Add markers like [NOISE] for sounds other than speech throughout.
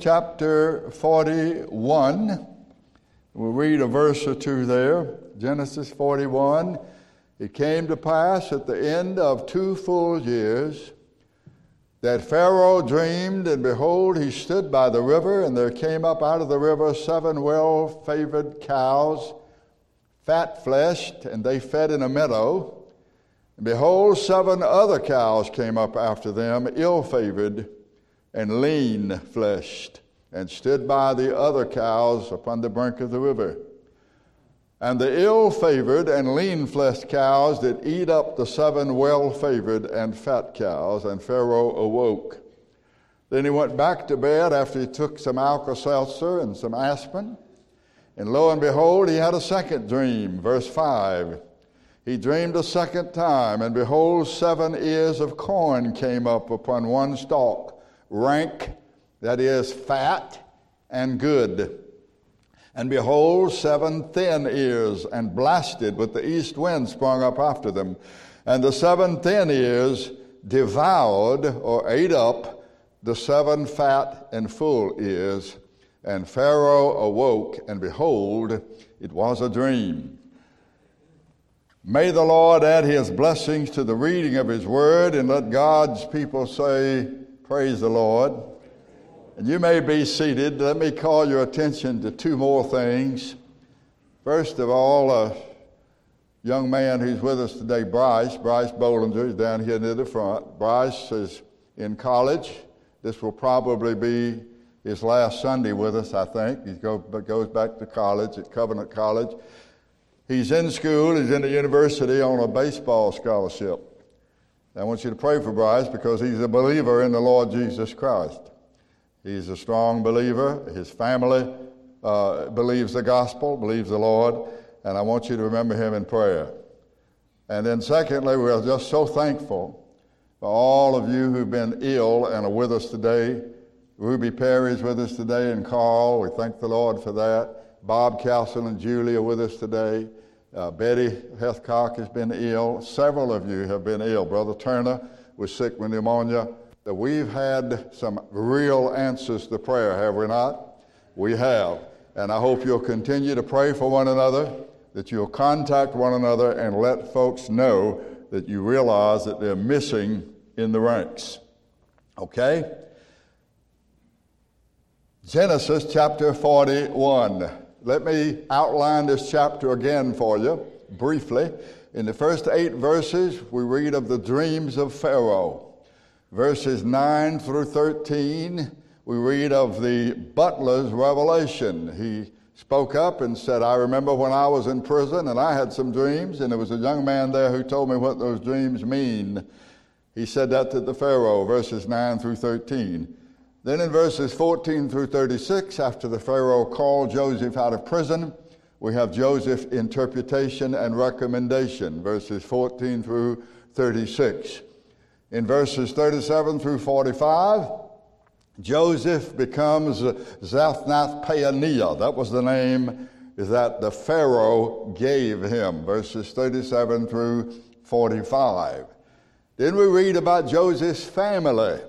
chapter 41. We'll read a verse or two there. Genesis 41. It came to pass at the end of two full years that Pharaoh dreamed, and behold, he stood by the river, and there came up out of the river seven well favored cows, fat fleshed, and they fed in a meadow. And behold, seven other cows came up after them, ill favored and lean fleshed, and stood by the other cows upon the brink of the river. And the ill favored and lean fleshed cows did eat up the seven well favored and fat cows, and Pharaoh awoke. Then he went back to bed after he took some Alka Seltzer and some aspirin. And lo and behold, he had a second dream. Verse 5. He dreamed a second time, and behold, seven ears of corn came up upon one stalk rank, that is, fat and good. And behold, seven thin ears, and blasted with the east wind sprung up after them. And the seven thin ears devoured or ate up the seven fat and full ears. And Pharaoh awoke, and behold, it was a dream. May the Lord add his blessings to the reading of his word, and let God's people say, Praise the Lord. And you may be seated. Let me call your attention to two more things. First of all, a young man who's with us today, Bryce, Bryce Bollinger, is down here near the front. Bryce is in college. This will probably be his last Sunday with us, I think. He go, goes back to college at Covenant College. He's in school, he's in the university on a baseball scholarship. I want you to pray for Bryce because he's a believer in the Lord Jesus Christ. He's a strong believer. His family uh, believes the gospel, believes the Lord, and I want you to remember him in prayer. And then, secondly, we are just so thankful for all of you who've been ill and are with us today. Ruby Perry is with us today, and Carl. We thank the Lord for that. Bob Castle and Julie are with us today. Uh, Betty Hethcock has been ill. Several of you have been ill. Brother Turner was sick with pneumonia. That we've had some real answers to prayer, have we not? We have. And I hope you'll continue to pray for one another, that you'll contact one another and let folks know that you realize that they're missing in the ranks. Okay? Genesis chapter 41. Let me outline this chapter again for you briefly. In the first eight verses, we read of the dreams of Pharaoh. Verses 9 through 13, we read of the butler's revelation. He spoke up and said, I remember when I was in prison and I had some dreams, and there was a young man there who told me what those dreams mean. He said that to the Pharaoh, verses 9 through 13. Then in verses 14 through 36, after the Pharaoh called Joseph out of prison, we have Joseph's interpretation and recommendation, verses 14 through 36. In verses 37 through 45, Joseph becomes Zaphnath Paaneah. That was the name that the Pharaoh gave him, verses 37 through 45. Then we read about Joseph's family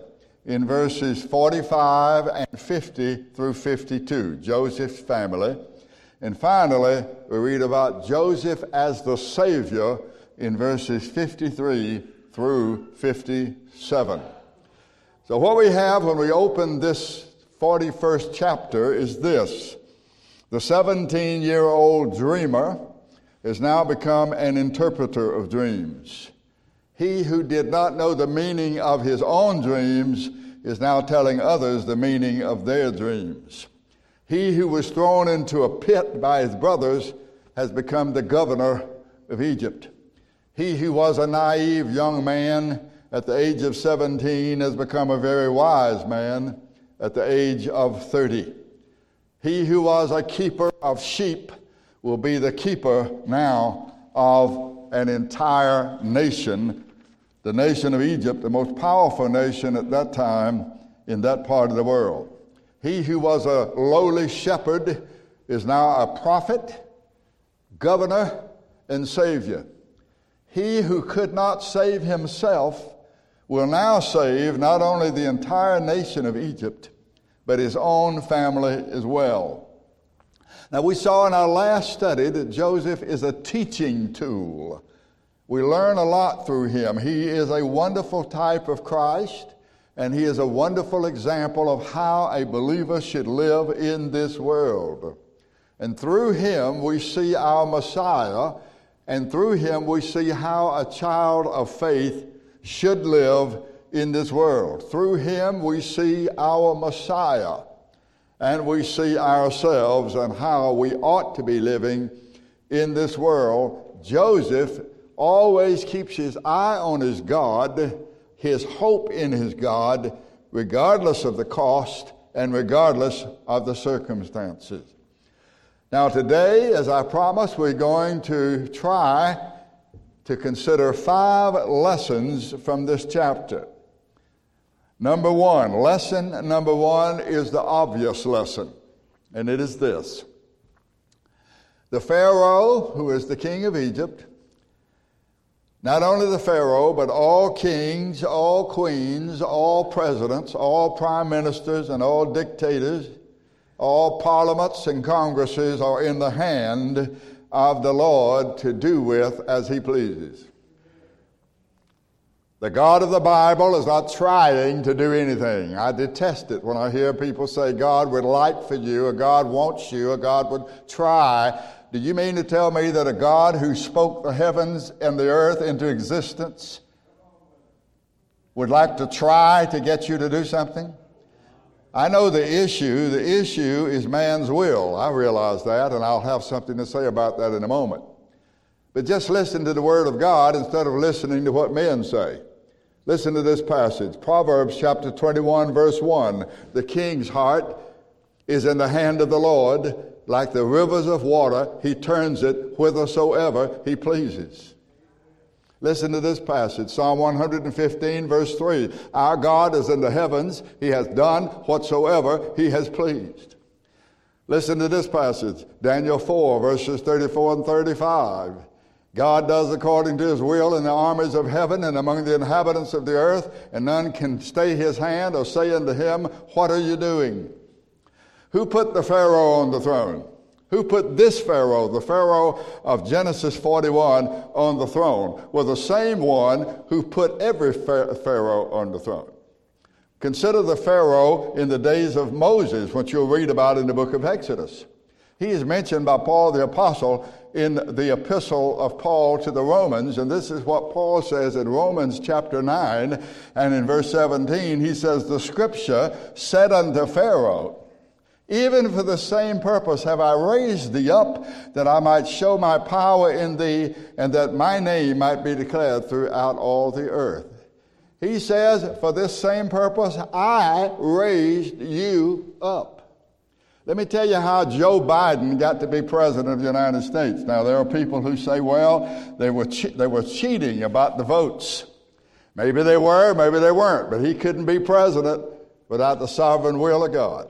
in verses 45 and 50 through 52, Joseph's family. And finally, we read about Joseph as the Savior in verses 53 through 57. So, what we have when we open this 41st chapter is this the 17 year old dreamer has now become an interpreter of dreams. He who did not know the meaning of his own dreams is now telling others the meaning of their dreams. He who was thrown into a pit by his brothers has become the governor of Egypt. He who was a naive young man at the age of 17 has become a very wise man at the age of 30. He who was a keeper of sheep will be the keeper now of an entire nation the nation of Egypt, the most powerful nation at that time in that part of the world. He who was a lowly shepherd is now a prophet, governor, and savior. He who could not save himself will now save not only the entire nation of Egypt, but his own family as well. Now, we saw in our last study that Joseph is a teaching tool. We learn a lot through him. He is a wonderful type of Christ, and he is a wonderful example of how a believer should live in this world. And through him, we see our Messiah, and through him, we see how a child of faith should live in this world. Through him, we see our Messiah and we see ourselves and how we ought to be living in this world. Joseph always keeps his eye on his God, his hope in his God, regardless of the cost and regardless of the circumstances. Now, today, as I promised, we're going to try to consider five lessons from this chapter. Number one, lesson number one is the obvious lesson, and it is this The Pharaoh, who is the king of Egypt, not only the Pharaoh, but all kings, all queens, all presidents, all prime ministers, and all dictators, all parliaments and congresses are in the hand of the Lord to do with as he pleases. The God of the Bible is not trying to do anything. I detest it when I hear people say God would like for you, or God wants you, or God would try. Do you mean to tell me that a God who spoke the heavens and the earth into existence would like to try to get you to do something? I know the issue. The issue is man's will. I realize that, and I'll have something to say about that in a moment. But just listen to the Word of God instead of listening to what men say. Listen to this passage Proverbs chapter 21, verse 1. The king's heart is in the hand of the Lord. Like the rivers of water, he turns it whithersoever he pleases. Listen to this passage Psalm 115, verse 3. Our God is in the heavens, he has done whatsoever he has pleased. Listen to this passage Daniel 4, verses 34 and 35. God does according to his will in the armies of heaven and among the inhabitants of the earth, and none can stay his hand or say unto him, What are you doing? Who put the Pharaoh on the throne? Who put this Pharaoh, the Pharaoh of Genesis 41, on the throne? Well, the same one who put every Pharaoh on the throne. Consider the Pharaoh in the days of Moses, which you'll read about in the book of Exodus. He is mentioned by Paul the Apostle in the epistle of Paul to the Romans, and this is what Paul says in Romans chapter 9 and in verse 17. He says, The scripture said unto Pharaoh, even for the same purpose have I raised thee up, that I might show my power in thee, and that my name might be declared throughout all the earth. He says, For this same purpose I raised you up. Let me tell you how Joe Biden got to be president of the United States. Now, there are people who say, well, they were, che- they were cheating about the votes. Maybe they were, maybe they weren't, but he couldn't be president without the sovereign will of God.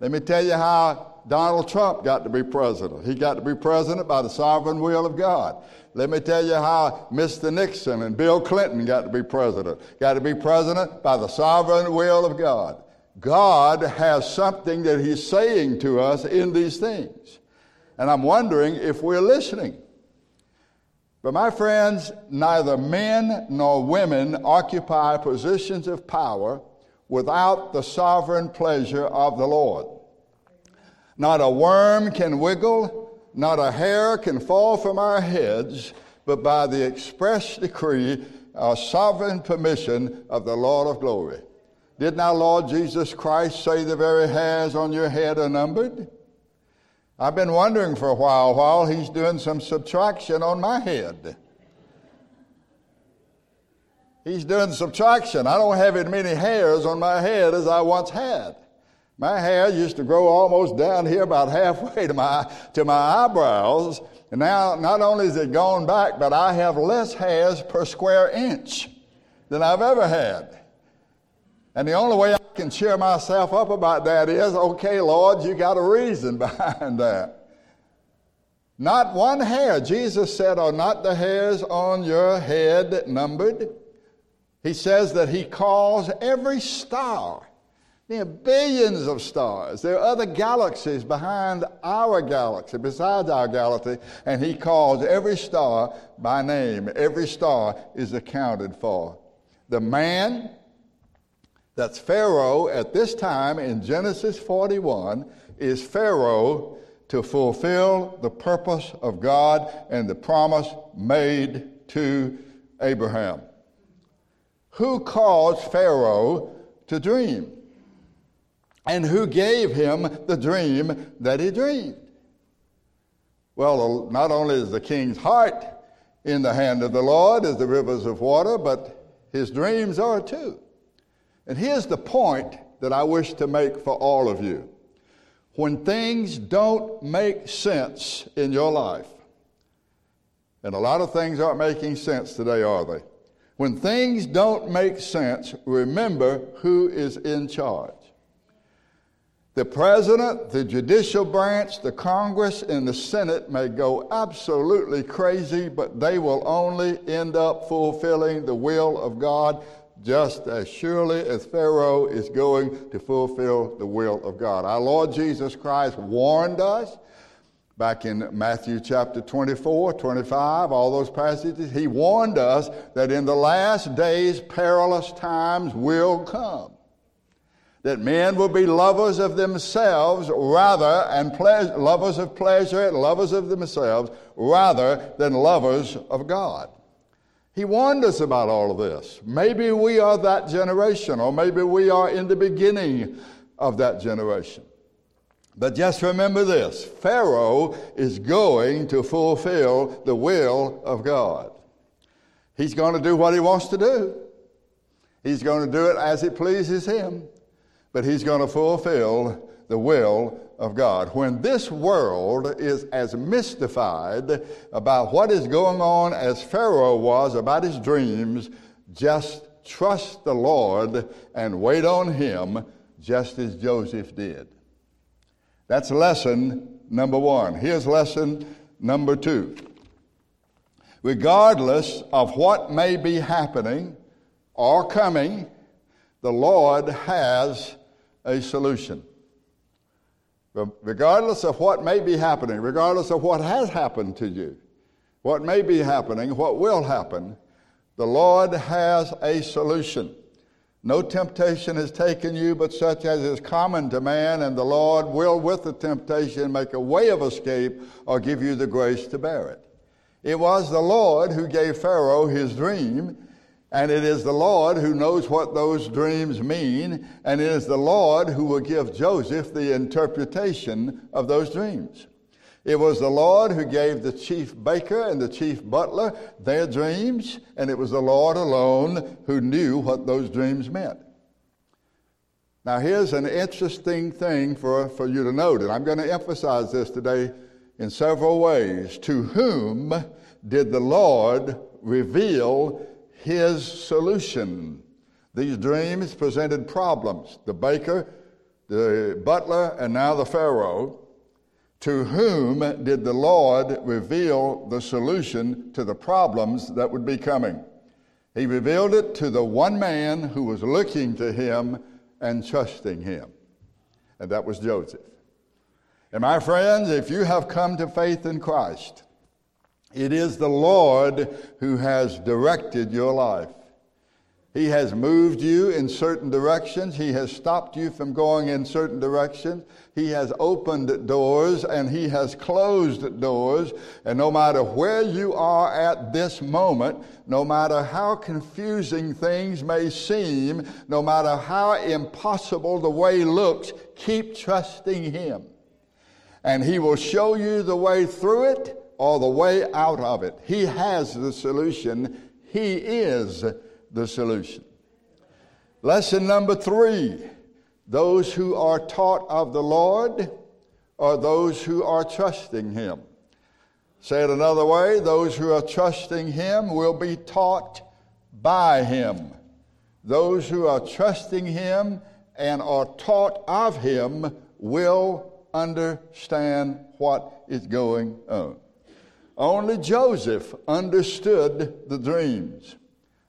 Let me tell you how Donald Trump got to be president. He got to be president by the sovereign will of God. Let me tell you how Mr. Nixon and Bill Clinton got to be president. Got to be president by the sovereign will of God. God has something that He's saying to us in these things. And I'm wondering if we're listening. But my friends, neither men nor women occupy positions of power without the sovereign pleasure of the Lord. Not a worm can wiggle, not a hair can fall from our heads, but by the express decree, or sovereign permission of the Lord of glory. Didn't our Lord Jesus Christ say the very hairs on your head are numbered? I've been wondering for a while while he's doing some subtraction on my head. He's doing subtraction. I don't have as many hairs on my head as I once had. My hair used to grow almost down here about halfway to my, to my eyebrows. And now, not only is it gone back, but I have less hairs per square inch than I've ever had. And the only way I can cheer myself up about that is okay, Lord, you got a reason [LAUGHS] behind that. Not one hair. Jesus said, Are not the hairs on your head numbered? He says that He calls every star There are billions of stars. There are other galaxies behind our galaxy, besides our galaxy, and he calls every star by name. Every star is accounted for. The man that's Pharaoh at this time in Genesis 41 is Pharaoh to fulfill the purpose of God and the promise made to Abraham. Who caused Pharaoh to dream? And who gave him the dream that he dreamed? Well, not only is the king's heart in the hand of the Lord as the rivers of water, but his dreams are too. And here's the point that I wish to make for all of you. When things don't make sense in your life, and a lot of things aren't making sense today, are they? When things don't make sense, remember who is in charge. The president, the judicial branch, the Congress, and the Senate may go absolutely crazy, but they will only end up fulfilling the will of God just as surely as Pharaoh is going to fulfill the will of God. Our Lord Jesus Christ warned us back in Matthew chapter 24, 25, all those passages. He warned us that in the last days perilous times will come that men will be lovers of themselves rather and ple- lovers of pleasure and lovers of themselves rather than lovers of God. He warned us about all of this. Maybe we are that generation, or maybe we are in the beginning of that generation. But just remember this Pharaoh is going to fulfill the will of God. He's going to do what he wants to do, he's going to do it as it pleases him but he's going to fulfill the will of God. When this world is as mystified about what is going on as Pharaoh was about his dreams, just trust the Lord and wait on him just as Joseph did. That's lesson number one. Here's lesson number two. Regardless of what may be happening or coming, the Lord has a solution. Regardless of what may be happening, regardless of what has happened to you, what may be happening, what will happen, the Lord has a solution. No temptation has taken you but such as is common to man, and the Lord will, with the temptation, make a way of escape or give you the grace to bear it. It was the Lord who gave Pharaoh his dream and it is the Lord who knows what those dreams mean, and it is the Lord who will give Joseph the interpretation of those dreams. It was the Lord who gave the chief baker and the chief butler their dreams, and it was the Lord alone who knew what those dreams meant. Now, here's an interesting thing for, for you to note, and I'm going to emphasize this today in several ways. To whom did the Lord reveal his solution. These dreams presented problems. The baker, the butler, and now the Pharaoh. To whom did the Lord reveal the solution to the problems that would be coming? He revealed it to the one man who was looking to him and trusting him, and that was Joseph. And my friends, if you have come to faith in Christ, it is the Lord who has directed your life. He has moved you in certain directions. He has stopped you from going in certain directions. He has opened doors and He has closed doors. And no matter where you are at this moment, no matter how confusing things may seem, no matter how impossible the way looks, keep trusting Him. And He will show you the way through it or the way out of it. He has the solution. He is the solution. Lesson number three those who are taught of the Lord are those who are trusting Him. Say it another way those who are trusting Him will be taught by Him. Those who are trusting Him and are taught of Him will understand what is going on. Only Joseph understood the dreams.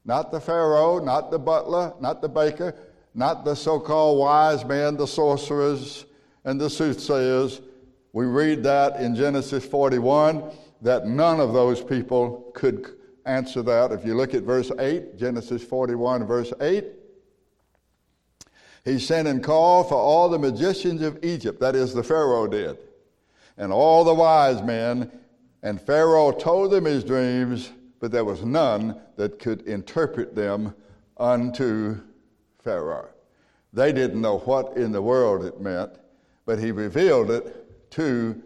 Not the Pharaoh, not the butler, not the baker, not the so called wise men, the sorcerers, and the soothsayers. We read that in Genesis 41 that none of those people could answer that. If you look at verse 8, Genesis 41, verse 8, he sent and called for all the magicians of Egypt, that is, the Pharaoh did, and all the wise men, and Pharaoh told them his dreams, but there was none that could interpret them unto Pharaoh. They didn't know what in the world it meant, but he revealed it to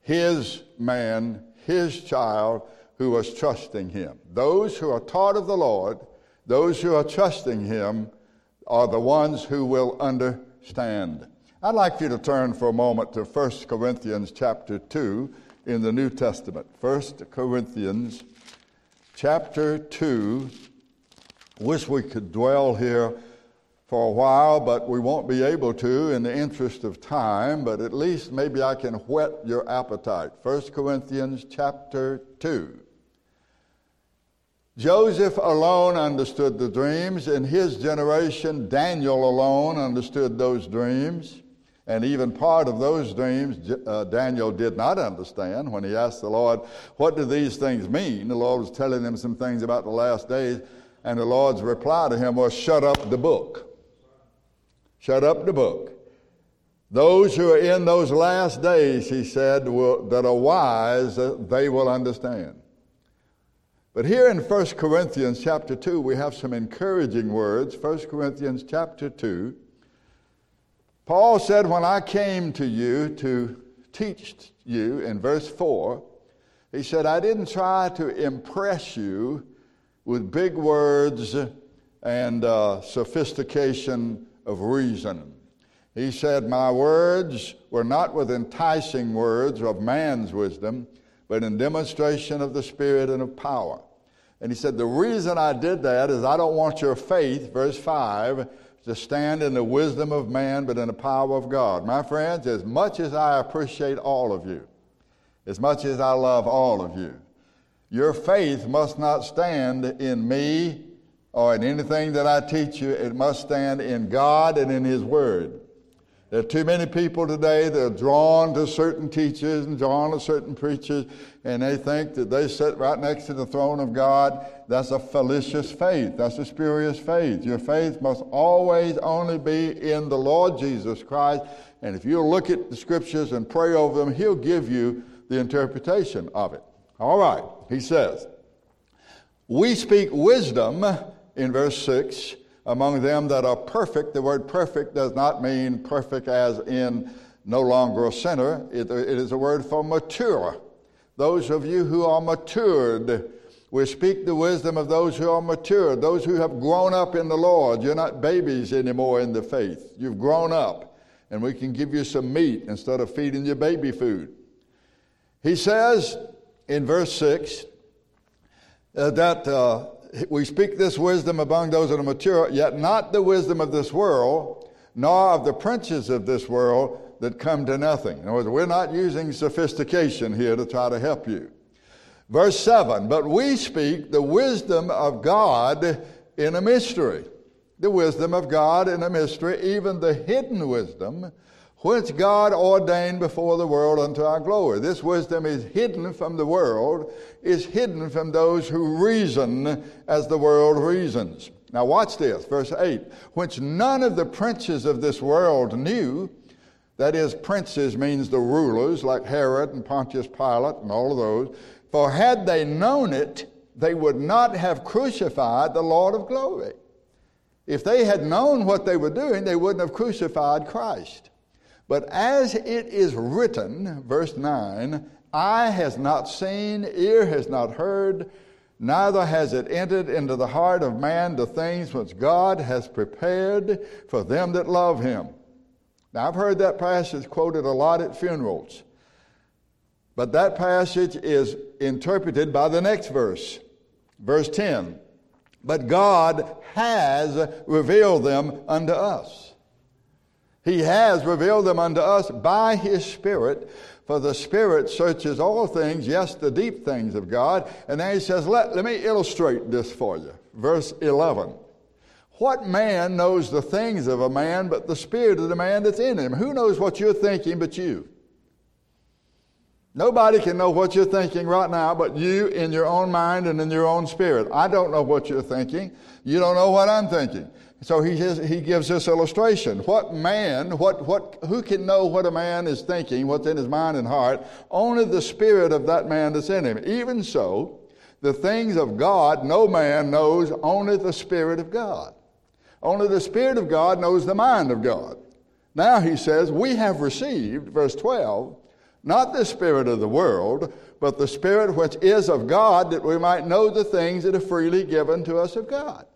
his man, his child, who was trusting him. Those who are taught of the Lord, those who are trusting him, are the ones who will understand. I'd like you to turn for a moment to 1 Corinthians chapter 2 in the New Testament. 1 Corinthians chapter 2. Wish we could dwell here for a while, but we won't be able to in the interest of time, but at least maybe I can whet your appetite. 1 Corinthians chapter 2. Joseph alone understood the dreams. In his generation, Daniel alone understood those dreams. And even part of those dreams, uh, Daniel did not understand when he asked the Lord, What do these things mean? The Lord was telling him some things about the last days, and the Lord's reply to him was, Shut up the book. Shut up the book. Those who are in those last days, he said, will, that are wise, uh, they will understand. But here in 1 Corinthians chapter 2, we have some encouraging words. 1 Corinthians chapter 2. Paul said, When I came to you to teach you, in verse 4, he said, I didn't try to impress you with big words and uh, sophistication of reason. He said, My words were not with enticing words of man's wisdom, but in demonstration of the Spirit and of power. And he said, The reason I did that is I don't want your faith, verse 5, to stand in the wisdom of man, but in the power of God. My friends, as much as I appreciate all of you, as much as I love all of you, your faith must not stand in me or in anything that I teach you, it must stand in God and in His Word. There are too many people today that are drawn to certain teachers and drawn to certain preachers, and they think that they sit right next to the throne of God. That's a fallacious faith. That's a spurious faith. Your faith must always only be in the Lord Jesus Christ. And if you look at the scriptures and pray over them, He'll give you the interpretation of it. All right, He says, We speak wisdom in verse 6 among them that are perfect. The word perfect does not mean perfect as in no longer a sinner, it, it is a word for mature. Those of you who are matured, we speak the wisdom of those who are mature, those who have grown up in the Lord. You're not babies anymore in the faith. You've grown up, and we can give you some meat instead of feeding you baby food. He says in verse 6 uh, that uh, we speak this wisdom among those that are mature, yet not the wisdom of this world, nor of the princes of this world that come to nothing. In other words, we're not using sophistication here to try to help you. Verse 7 But we speak the wisdom of God in a mystery. The wisdom of God in a mystery, even the hidden wisdom which God ordained before the world unto our glory. This wisdom is hidden from the world, is hidden from those who reason as the world reasons. Now watch this, verse 8. Which none of the princes of this world knew, that is, princes means the rulers like Herod and Pontius Pilate and all of those, for had they known it, they would not have crucified the Lord of glory. If they had known what they were doing, they wouldn't have crucified Christ. But as it is written, verse 9, eye has not seen, ear has not heard, neither has it entered into the heart of man the things which God has prepared for them that love him. Now, I've heard that passage quoted a lot at funerals, but that passage is interpreted by the next verse, verse 10. But God has revealed them unto us. He has revealed them unto us by His Spirit, for the Spirit searches all things, yes, the deep things of God. And then He says, let, let me illustrate this for you. Verse 11. What man knows the things of a man but the spirit of the man that's in him? Who knows what you're thinking but you? Nobody can know what you're thinking right now but you in your own mind and in your own spirit. I don't know what you're thinking. You don't know what I'm thinking. So he, has, he gives this illustration. What man, what, what, who can know what a man is thinking, what's in his mind and heart? Only the spirit of that man that's in him. Even so, the things of God no man knows, only the spirit of God. Only the spirit of God knows the mind of God. Now he says, we have received, verse 12, not the spirit of the world, but the spirit which is of God, that we might know the things that are freely given to us of God.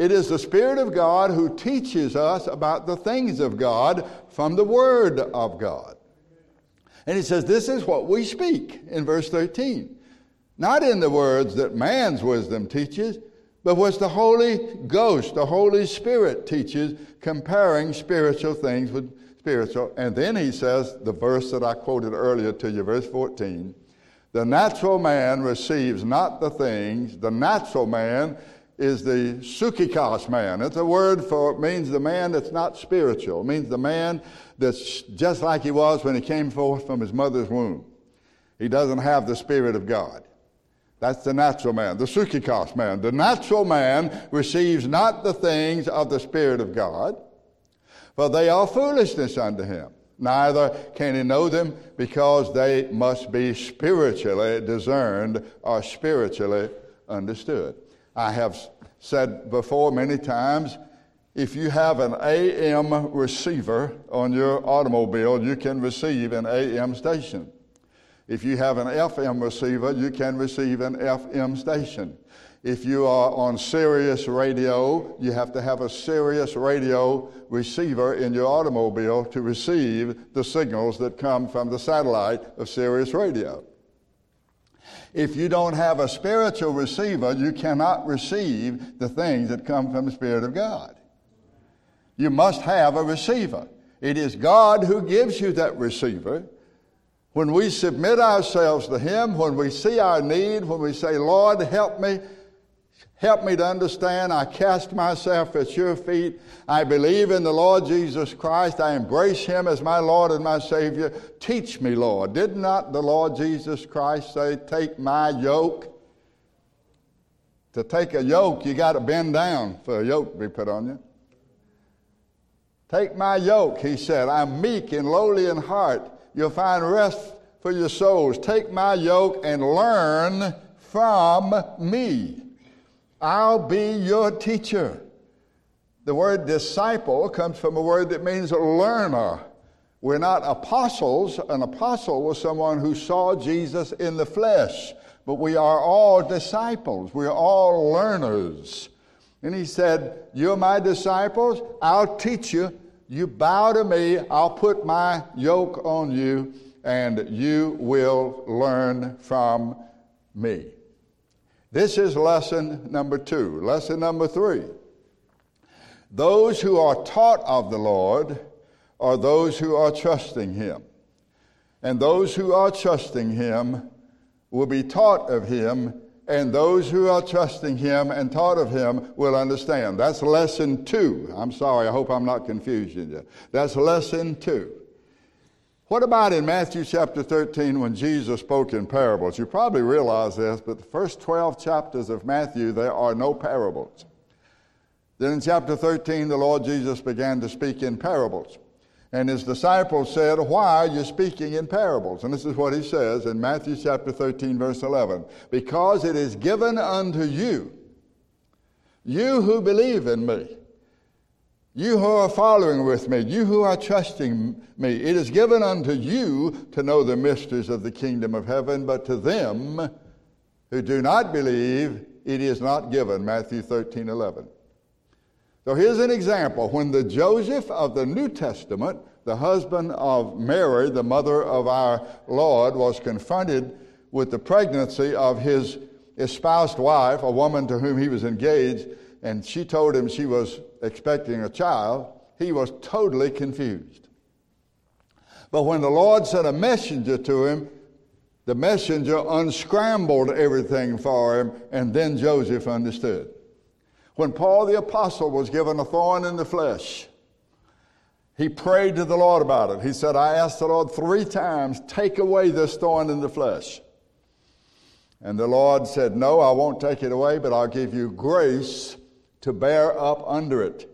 It is the Spirit of God who teaches us about the things of God from the Word of God. And he says, This is what we speak in verse 13. Not in the words that man's wisdom teaches, but what the Holy Ghost, the Holy Spirit teaches, comparing spiritual things with spiritual. And then he says, the verse that I quoted earlier to you, verse 14 the natural man receives not the things, the natural man is the psychikos man. It's a word for, means the man that's not spiritual. It means the man that's just like he was when he came forth from his mother's womb. He doesn't have the Spirit of God. That's the natural man, the psychikos man. The natural man receives not the things of the Spirit of God, for they are foolishness unto him. Neither can he know them because they must be spiritually discerned or spiritually understood. I have said before many times if you have an AM receiver on your automobile, you can receive an AM station. If you have an FM receiver, you can receive an FM station. If you are on Sirius radio, you have to have a Sirius radio receiver in your automobile to receive the signals that come from the satellite of Sirius radio. If you don't have a spiritual receiver, you cannot receive the things that come from the Spirit of God. You must have a receiver. It is God who gives you that receiver. When we submit ourselves to Him, when we see our need, when we say, Lord, help me, Help me to understand. I cast myself at your feet. I believe in the Lord Jesus Christ. I embrace him as my Lord and my Savior. Teach me, Lord. Did not the Lord Jesus Christ say, Take my yoke? To take a yoke, you got to bend down for a yoke to be put on you. Take my yoke, he said. I'm meek and lowly in heart. You'll find rest for your souls. Take my yoke and learn from me. I'll be your teacher. The word disciple comes from a word that means learner. We're not apostles. An apostle was someone who saw Jesus in the flesh, but we are all disciples. We're all learners. And he said, You're my disciples. I'll teach you. You bow to me. I'll put my yoke on you, and you will learn from me. This is lesson number two. Lesson number three. Those who are taught of the Lord are those who are trusting Him. And those who are trusting Him will be taught of Him, and those who are trusting Him and taught of Him will understand. That's lesson two. I'm sorry, I hope I'm not confusing you. That's lesson two. What about in Matthew chapter 13 when Jesus spoke in parables? You probably realize this, but the first 12 chapters of Matthew, there are no parables. Then in chapter 13, the Lord Jesus began to speak in parables. And his disciples said, Why are you speaking in parables? And this is what he says in Matthew chapter 13, verse 11 Because it is given unto you, you who believe in me, you who are following with me, you who are trusting me, it is given unto you to know the mysteries of the kingdom of heaven, but to them who do not believe, it is not given. Matthew 13, 11. So here's an example. When the Joseph of the New Testament, the husband of Mary, the mother of our Lord, was confronted with the pregnancy of his espoused wife, a woman to whom he was engaged, and she told him she was expecting a child, he was totally confused. But when the Lord sent a messenger to him, the messenger unscrambled everything for him, and then Joseph understood. When Paul the Apostle was given a thorn in the flesh, he prayed to the Lord about it. He said, I asked the Lord three times, take away this thorn in the flesh. And the Lord said, No, I won't take it away, but I'll give you grace to bear up under it.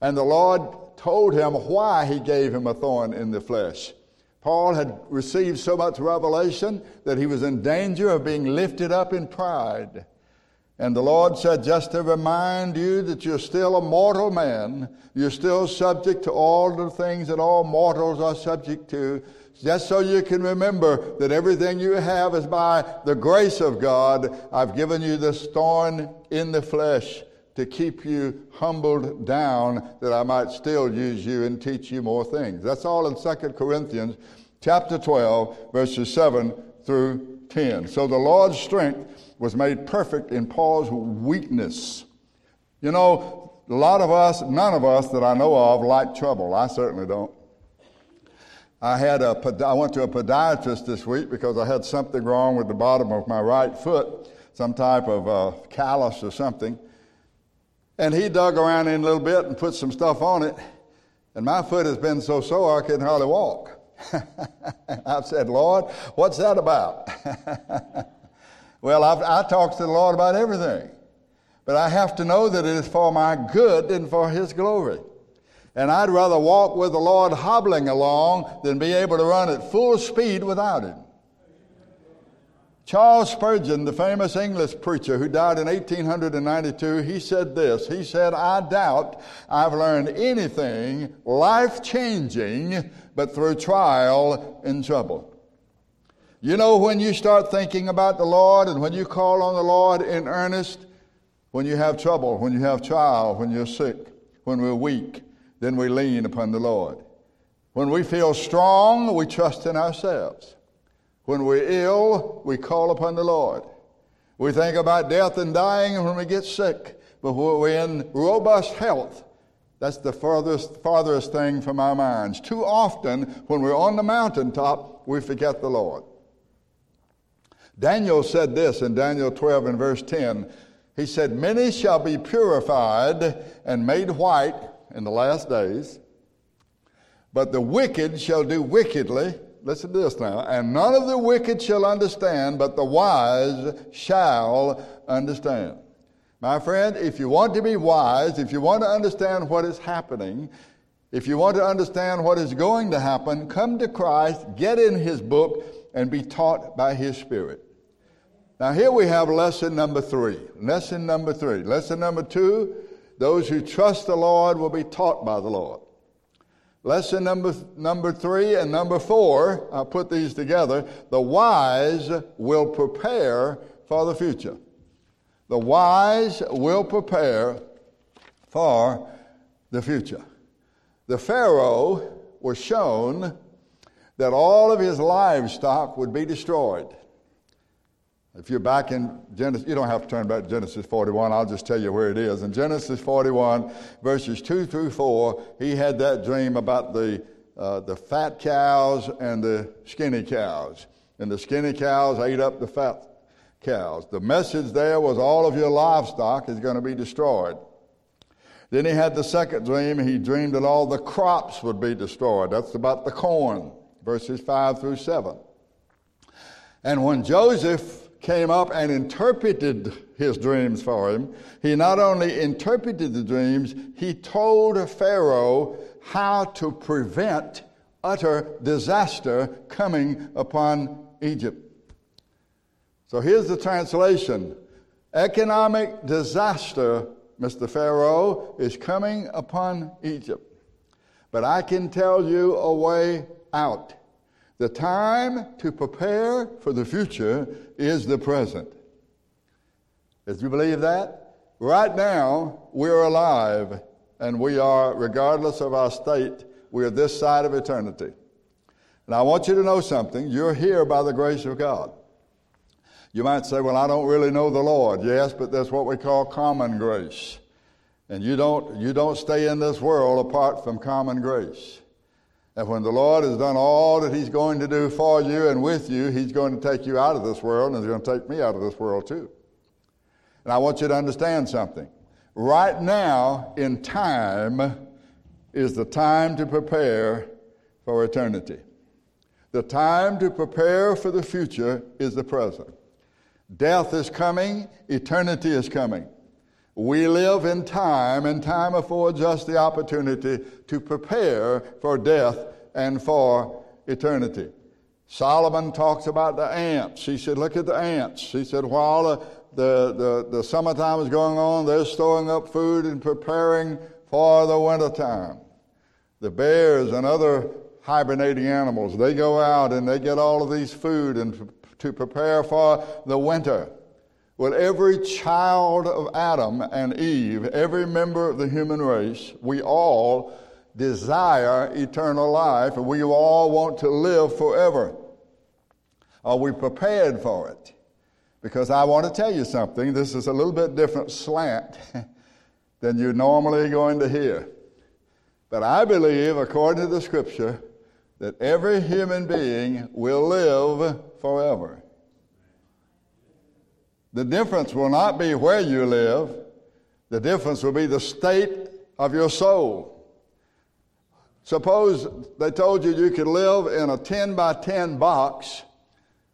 And the Lord told him why he gave him a thorn in the flesh. Paul had received so much revelation that he was in danger of being lifted up in pride. And the Lord said, just to remind you that you're still a mortal man, you're still subject to all the things that all mortals are subject to, just so you can remember that everything you have is by the grace of God. I've given you this thorn in the flesh to keep you humbled down that I might still use you and teach you more things. That's all in 2 Corinthians chapter 12, verses 7 through 10. So the Lord's strength was made perfect in Paul's weakness. You know, a lot of us, none of us that I know of, like trouble. I certainly don't. I had a, I went to a podiatrist this week because I had something wrong with the bottom of my right foot, some type of uh, callus or something. And he dug around in a little bit and put some stuff on it. And my foot has been so sore I couldn't hardly walk. [LAUGHS] I've said, Lord, what's that about? [LAUGHS] well, I've, I talk to the Lord about everything. But I have to know that it is for my good and for His glory. And I'd rather walk with the Lord hobbling along than be able to run at full speed without Him. Charles Spurgeon, the famous English preacher who died in 1892, he said this. He said, I doubt I've learned anything life changing but through trial and trouble. You know, when you start thinking about the Lord and when you call on the Lord in earnest, when you have trouble, when you have trial, when you're sick, when we're weak, then we lean upon the Lord. When we feel strong, we trust in ourselves. When we're ill, we call upon the Lord. We think about death and dying when we get sick. But when we're in robust health, that's the farthest, farthest thing from our minds. Too often, when we're on the mountaintop, we forget the Lord. Daniel said this in Daniel 12 and verse 10. He said, Many shall be purified and made white in the last days, but the wicked shall do wickedly Listen to this now. And none of the wicked shall understand, but the wise shall understand. My friend, if you want to be wise, if you want to understand what is happening, if you want to understand what is going to happen, come to Christ, get in His book, and be taught by His Spirit. Now, here we have lesson number three. Lesson number three. Lesson number two those who trust the Lord will be taught by the Lord. Lesson number, number three and number four, I'll put these together. The wise will prepare for the future. The wise will prepare for the future. The Pharaoh was shown that all of his livestock would be destroyed. If you're back in Genesis, you don't have to turn back to Genesis 41. I'll just tell you where it is. In Genesis 41, verses 2 through 4, he had that dream about the, uh, the fat cows and the skinny cows. And the skinny cows ate up the fat cows. The message there was all of your livestock is going to be destroyed. Then he had the second dream. He dreamed that all the crops would be destroyed. That's about the corn, verses 5 through 7. And when Joseph came up and interpreted his dreams for him. He not only interpreted the dreams, he told Pharaoh how to prevent utter disaster coming upon Egypt. So here's the translation Economic disaster, Mr. Pharaoh, is coming upon Egypt. But I can tell you a way out. The time to prepare for the future is the present. Did you believe that? Right now, we're alive, and we are, regardless of our state, we are this side of eternity. And I want you to know something. You're here by the grace of God. You might say, Well, I don't really know the Lord. Yes, but that's what we call common grace. And you don't, you don't stay in this world apart from common grace. And when the Lord has done all that He's going to do for you and with you, He's going to take you out of this world and He's going to take me out of this world too. And I want you to understand something. right now in time is the time to prepare for eternity. The time to prepare for the future is the present. Death is coming, eternity is coming. We live in time, and time affords us the opportunity to prepare for death and for eternity. Solomon talks about the ants. He said, Look at the ants. He said, While the, the, the, summertime is going on, they're storing up food and preparing for the wintertime. The bears and other hibernating animals, they go out and they get all of these food and to prepare for the winter. Well, every child of Adam and Eve, every member of the human race, we all desire eternal life and we all want to live forever. Are we prepared for it? Because I want to tell you something. This is a little bit different slant [LAUGHS] than you're normally going to hear. But I believe, according to the scripture, that every human being will live forever. The difference will not be where you live, the difference will be the state of your soul. Suppose they told you you could live in a 10 by 10 box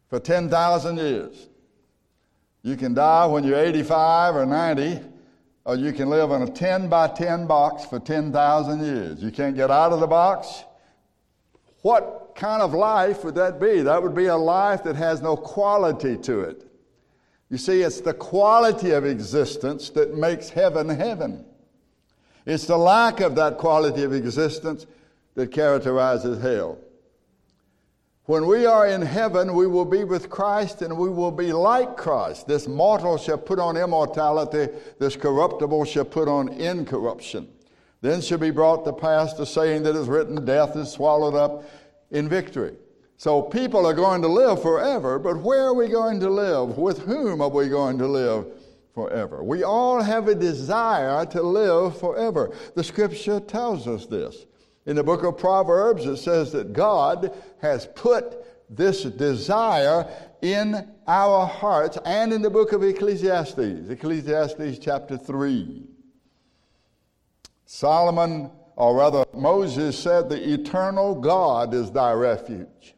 for 10,000 years. You can die when you're 85 or 90, or you can live in a 10 by 10 box for 10,000 years. You can't get out of the box. What kind of life would that be? That would be a life that has no quality to it. You see, it's the quality of existence that makes heaven heaven. It's the lack of that quality of existence that characterizes hell. When we are in heaven, we will be with Christ and we will be like Christ. This mortal shall put on immortality, this corruptible shall put on incorruption. Then shall be brought to pass the saying that is written, Death is swallowed up in victory. So people are going to live forever, but where are we going to live? With whom are we going to live forever? We all have a desire to live forever. The scripture tells us this. In the book of Proverbs, it says that God has put this desire in our hearts and in the book of Ecclesiastes, Ecclesiastes chapter 3. Solomon, or rather Moses, said, The eternal God is thy refuge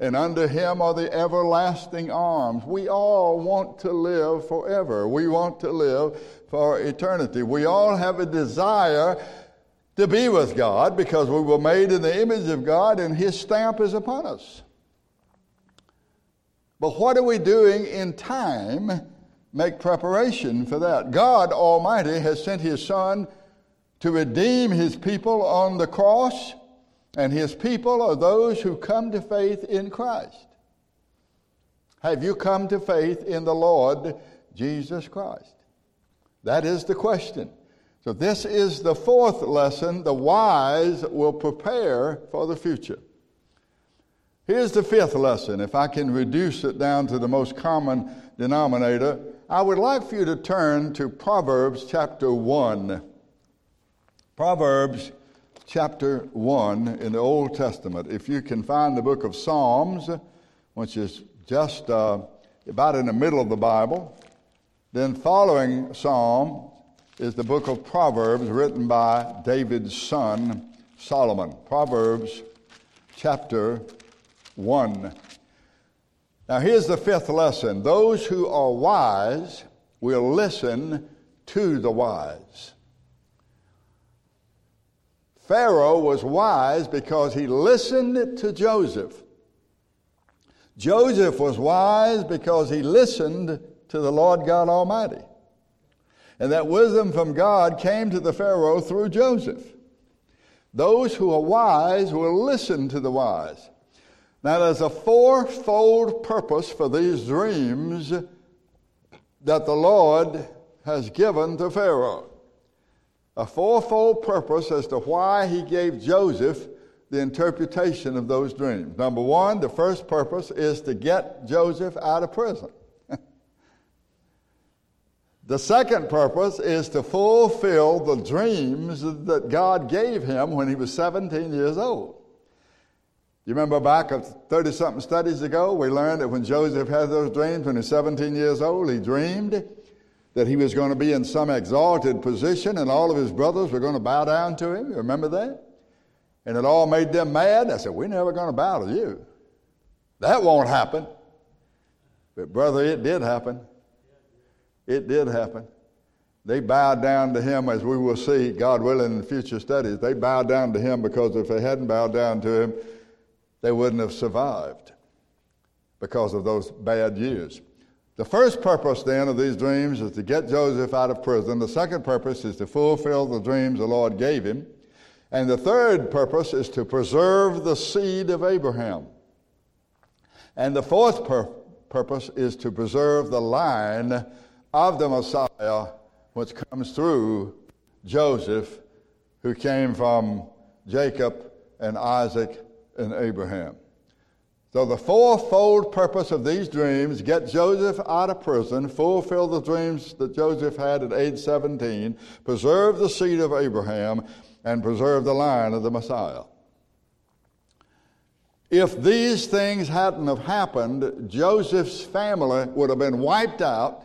and under him are the everlasting arms. We all want to live forever. We want to live for eternity. We all have a desire to be with God because we were made in the image of God and his stamp is upon us. But what are we doing in time? Make preparation for that. God Almighty has sent his Son to redeem his people on the cross and his people are those who come to faith in Christ. Have you come to faith in the Lord Jesus Christ? That is the question. So, this is the fourth lesson. The wise will prepare for the future. Here's the fifth lesson. If I can reduce it down to the most common denominator, I would like for you to turn to Proverbs chapter 1. Proverbs chapter 1 in the Old Testament. If you can find the book of Psalms, which is just uh, about in the middle of the Bible, then following Psalm is the book of Proverbs written by David's son, Solomon. Proverbs chapter 1. Now, here's the fifth lesson those who are wise will listen to the wise. Pharaoh was wise because he listened to Joseph. Joseph was wise because he listened to the Lord God Almighty. And that wisdom from God came to the Pharaoh through Joseph. Those who are wise will listen to the wise. Now, there's a fourfold purpose for these dreams that the Lord has given to Pharaoh a fourfold purpose as to why he gave Joseph the interpretation of those dreams. Number one, the first purpose is to get Joseph out of prison. [LAUGHS] the second purpose is to fulfill the dreams that God gave him when he was 17 years old. You remember back 30 something studies ago, we learned that when Joseph had those dreams when he was 17 years old, he dreamed that he was going to be in some exalted position and all of his brothers were going to bow down to him. You remember that? And it all made them mad. I said, We're never going to bow to you. That won't happen. But, brother, it did happen. It did happen. They bowed down to him, as we will see, God willing, in future studies. They bowed down to him because if they hadn't bowed down to him, they wouldn't have survived because of those bad years. The first purpose then of these dreams is to get Joseph out of prison. The second purpose is to fulfill the dreams the Lord gave him. And the third purpose is to preserve the seed of Abraham. And the fourth pur- purpose is to preserve the line of the Messiah which comes through Joseph, who came from Jacob and Isaac and Abraham. So, the fourfold purpose of these dreams get Joseph out of prison, fulfill the dreams that Joseph had at age 17, preserve the seed of Abraham, and preserve the line of the Messiah. If these things hadn't have happened, Joseph's family would have been wiped out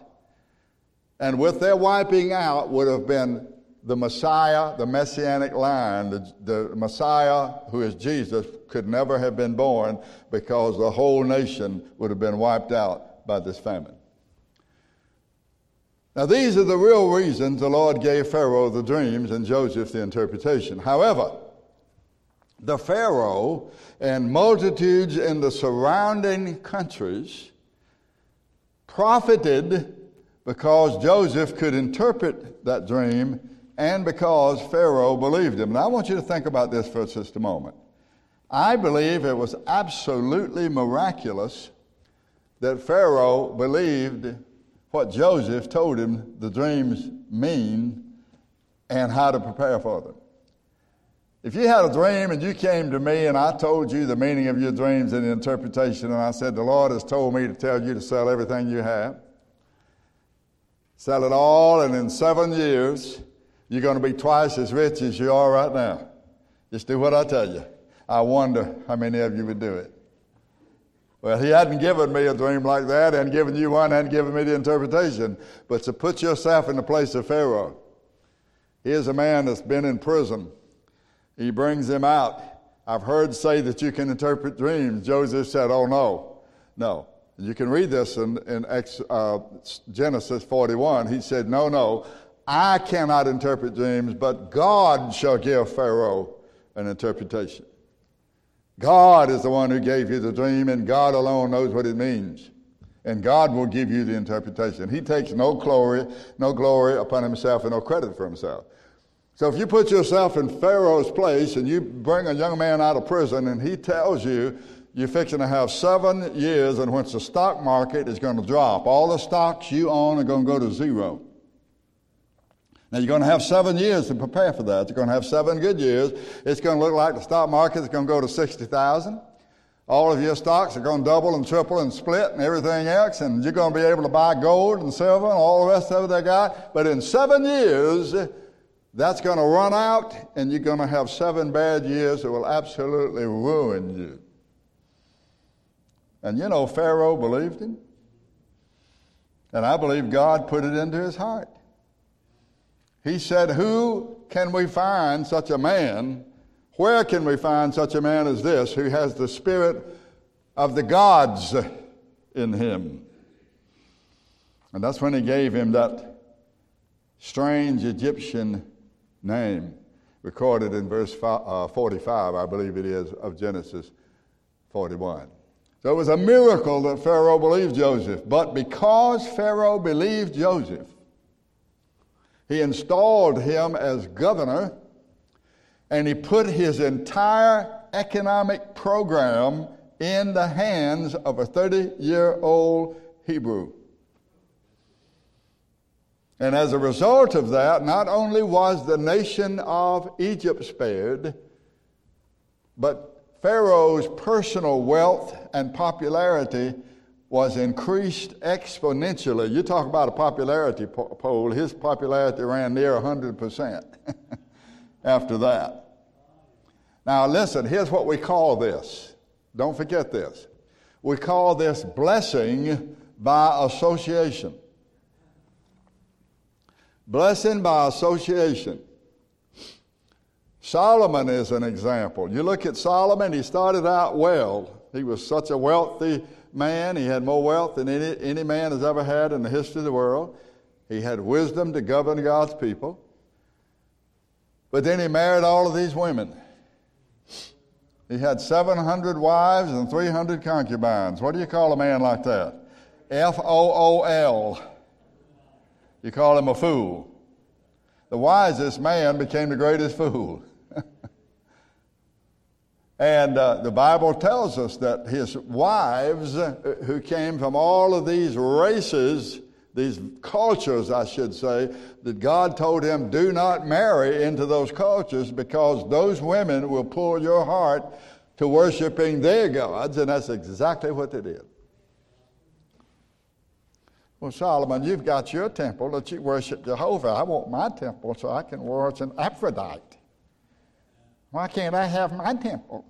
and with their wiping out would have been the Messiah, the messianic line. The, the Messiah, who is Jesus, could never have been born because the whole nation would have been wiped out by this famine. Now, these are the real reasons the Lord gave Pharaoh the dreams and Joseph the interpretation. However, the Pharaoh and multitudes in the surrounding countries profited because Joseph could interpret that dream and because Pharaoh believed him. Now, I want you to think about this for just a moment. I believe it was absolutely miraculous that Pharaoh believed what Joseph told him the dreams mean and how to prepare for them. If you had a dream and you came to me and I told you the meaning of your dreams and the interpretation, and I said, The Lord has told me to tell you to sell everything you have, Sell it all, and in seven years, you're going to be twice as rich as you are right now. Just do what I tell you. I wonder how many of you would do it. Well, he hadn't given me a dream like that, and given you one, and given me the interpretation. But to put yourself in the place of Pharaoh. Here's a man that's been in prison. He brings him out. I've heard say that you can interpret dreams. Joseph said, Oh, no, no. You can read this in, in uh, Genesis 41. He said, No, no, I cannot interpret dreams, but God shall give Pharaoh an interpretation. God is the one who gave you the dream, and God alone knows what it means. And God will give you the interpretation. He takes no glory, no glory upon himself and no credit for himself. So if you put yourself in Pharaoh's place and you bring a young man out of prison and he tells you you're fixing to have seven years in which the stock market is going to drop. All the stocks you own are going to go to zero. Now, you're going to have seven years to prepare for that. You're going to have seven good years. It's going to look like the stock market is going to go to 60,000. All of your stocks are going to double and triple and split and everything else, and you're going to be able to buy gold and silver and all the rest of it they got. But in seven years, that's going to run out, and you're going to have seven bad years that will absolutely ruin you. And you know, Pharaoh believed him. And I believe God put it into his heart. He said, Who can we find such a man? Where can we find such a man as this who has the spirit of the gods in him? And that's when he gave him that strange Egyptian name recorded in verse uh, 45, I believe it is, of Genesis 41. So it was a miracle that Pharaoh believed Joseph. But because Pharaoh believed Joseph, he installed him as governor and he put his entire economic program in the hands of a 30 year old Hebrew. And as a result of that, not only was the nation of Egypt spared, but Pharaoh's personal wealth and popularity was increased exponentially. You talk about a popularity poll, his popularity ran near 100% [LAUGHS] after that. Now, listen, here's what we call this. Don't forget this. We call this blessing by association. Blessing by association. Solomon is an example. You look at Solomon, he started out well. He was such a wealthy man. He had more wealth than any, any man has ever had in the history of the world. He had wisdom to govern God's people. But then he married all of these women. He had 700 wives and 300 concubines. What do you call a man like that? F O O L. You call him a fool. The wisest man became the greatest fool. And uh, the Bible tells us that his wives, uh, who came from all of these races, these cultures, I should say, that God told him, do not marry into those cultures because those women will pull your heart to worshiping their gods, and that's exactly what they did. Well, Solomon, you've got your temple that you worship Jehovah. I want my temple so I can worship Aphrodite. Why can't I have my temple?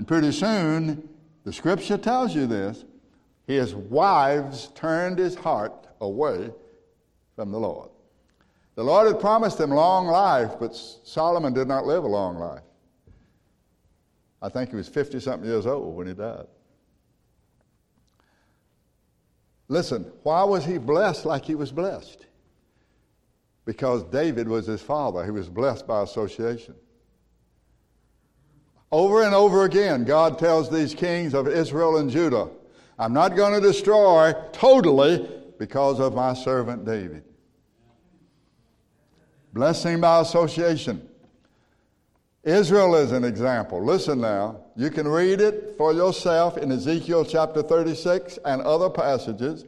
And pretty soon, the scripture tells you this his wives turned his heart away from the Lord. The Lord had promised him long life, but Solomon did not live a long life. I think he was 50 something years old when he died. Listen, why was he blessed like he was blessed? Because David was his father. He was blessed by association. Over and over again, God tells these kings of Israel and Judah, I'm not going to destroy totally because of my servant David. Blessing by association. Israel is an example. Listen now. You can read it for yourself in Ezekiel chapter 36 and other passages.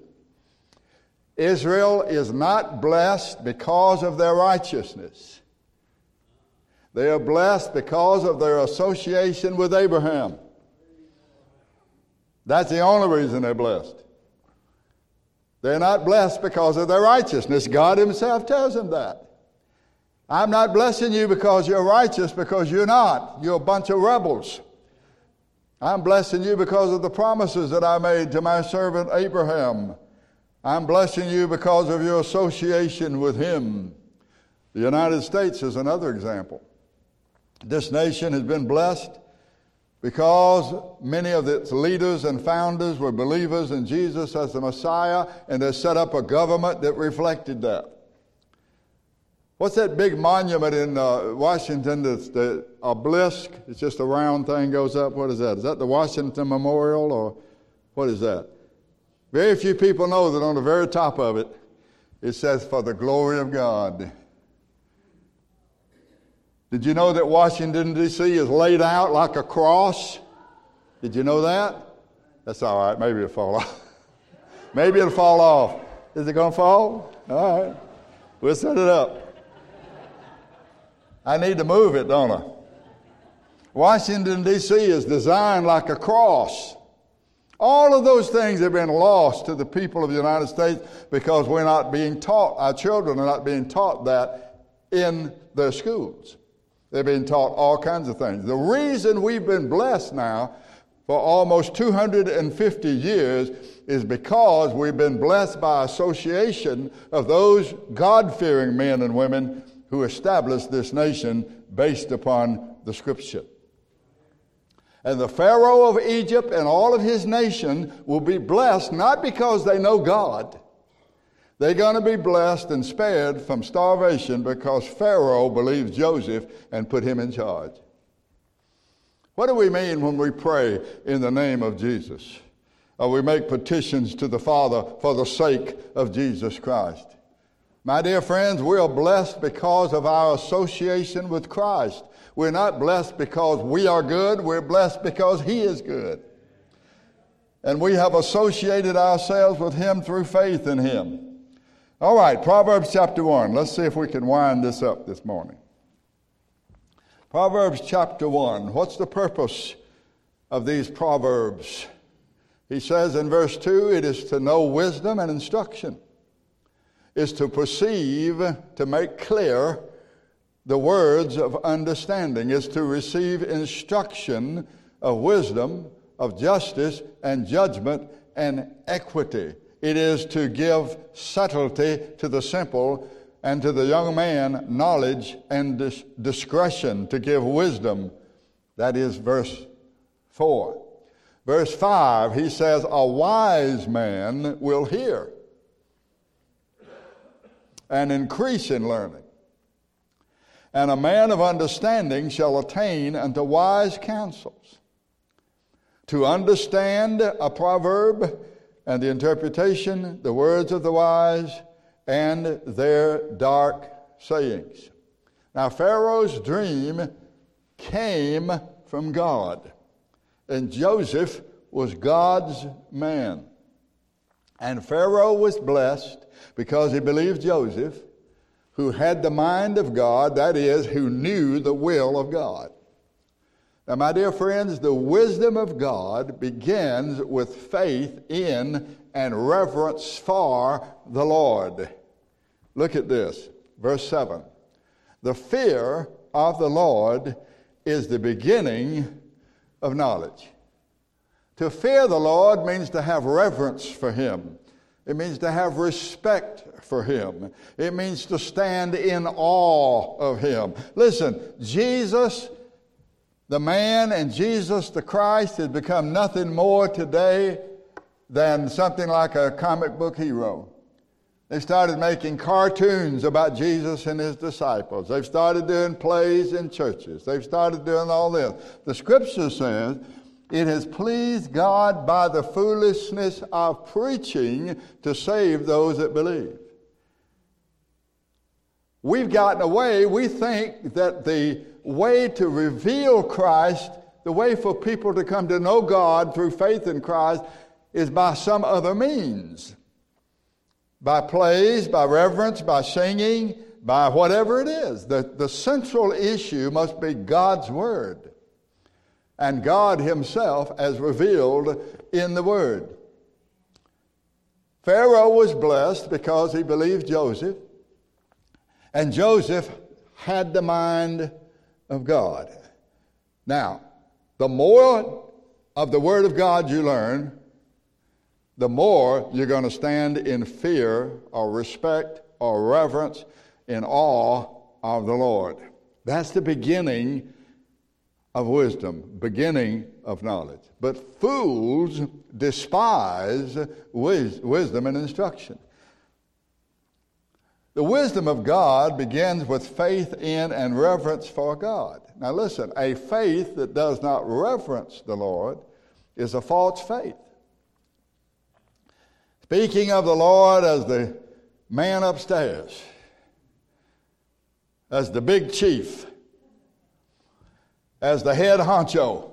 Israel is not blessed because of their righteousness. They are blessed because of their association with Abraham. That's the only reason they're blessed. They're not blessed because of their righteousness. God Himself tells them that. I'm not blessing you because you're righteous, because you're not. You're a bunch of rebels. I'm blessing you because of the promises that I made to my servant Abraham. I'm blessing you because of your association with him. The United States is another example. This nation has been blessed because many of its leaders and founders were believers in Jesus as the Messiah, and they set up a government that reflected that. What's that big monument in uh, Washington that's the obelisk? It's just a round thing goes up. What is that? Is that the Washington Memorial or what is that? Very few people know that on the very top of it, it says, For the glory of God. Did you know that Washington, D.C. is laid out like a cross? Did you know that? That's all right. Maybe it'll fall [LAUGHS] off. Maybe it'll fall off. Is it going to fall? All right. We'll set it up. I need to move it, don't I? Washington, D.C. is designed like a cross. All of those things have been lost to the people of the United States because we're not being taught, our children are not being taught that in their schools. They're being taught all kinds of things. The reason we've been blessed now for almost 250 years is because we've been blessed by association of those God fearing men and women who established this nation based upon the scripture. And the Pharaoh of Egypt and all of his nation will be blessed not because they know God, they're going to be blessed and spared from starvation because Pharaoh believed Joseph and put him in charge. What do we mean when we pray in the name of Jesus? Or we make petitions to the Father for the sake of Jesus Christ? My dear friends, we are blessed because of our association with Christ. We're not blessed because we are good, we're blessed because He is good. And we have associated ourselves with Him through faith in Him. All right, Proverbs chapter 1. Let's see if we can wind this up this morning. Proverbs chapter 1. What's the purpose of these Proverbs? He says in verse 2 it is to know wisdom and instruction, is to perceive, to make clear the words of understanding, is to receive instruction of wisdom, of justice and judgment and equity. It is to give subtlety to the simple and to the young man knowledge and dis- discretion to give wisdom. That is verse 4. Verse 5, he says, A wise man will hear and increase in learning. And a man of understanding shall attain unto wise counsels. To understand a proverb and the interpretation, the words of the wise, and their dark sayings. Now, Pharaoh's dream came from God, and Joseph was God's man. And Pharaoh was blessed because he believed Joseph, who had the mind of God, that is, who knew the will of God. My dear friends, the wisdom of God begins with faith in and reverence for the Lord. Look at this, verse 7. The fear of the Lord is the beginning of knowledge. To fear the Lord means to have reverence for Him. It means to have respect for Him. It means to stand in awe of Him. Listen, Jesus, the man, and Jesus, the Christ, has become nothing more today than something like a comic book hero. They started making cartoons about Jesus and his disciples. They've started doing plays in churches. They've started doing all this. The scripture says it has pleased God by the foolishness of preaching to save those that believe. We've gotten away, we think that the way to reveal Christ, the way for people to come to know God through faith in Christ, is by some other means by plays, by reverence, by singing, by whatever it is. The, the central issue must be God's Word and God Himself as revealed in the Word. Pharaoh was blessed because he believed Joseph, and Joseph had the mind of God. Now, the more of the Word of God you learn, the more you're going to stand in fear or respect or reverence in awe of the Lord. That's the beginning of wisdom, beginning of knowledge. But fools despise wis- wisdom and instruction. The wisdom of God begins with faith in and reverence for God. Now, listen, a faith that does not reverence the Lord is a false faith. Speaking of the Lord as the man upstairs, as the big chief, as the head honcho.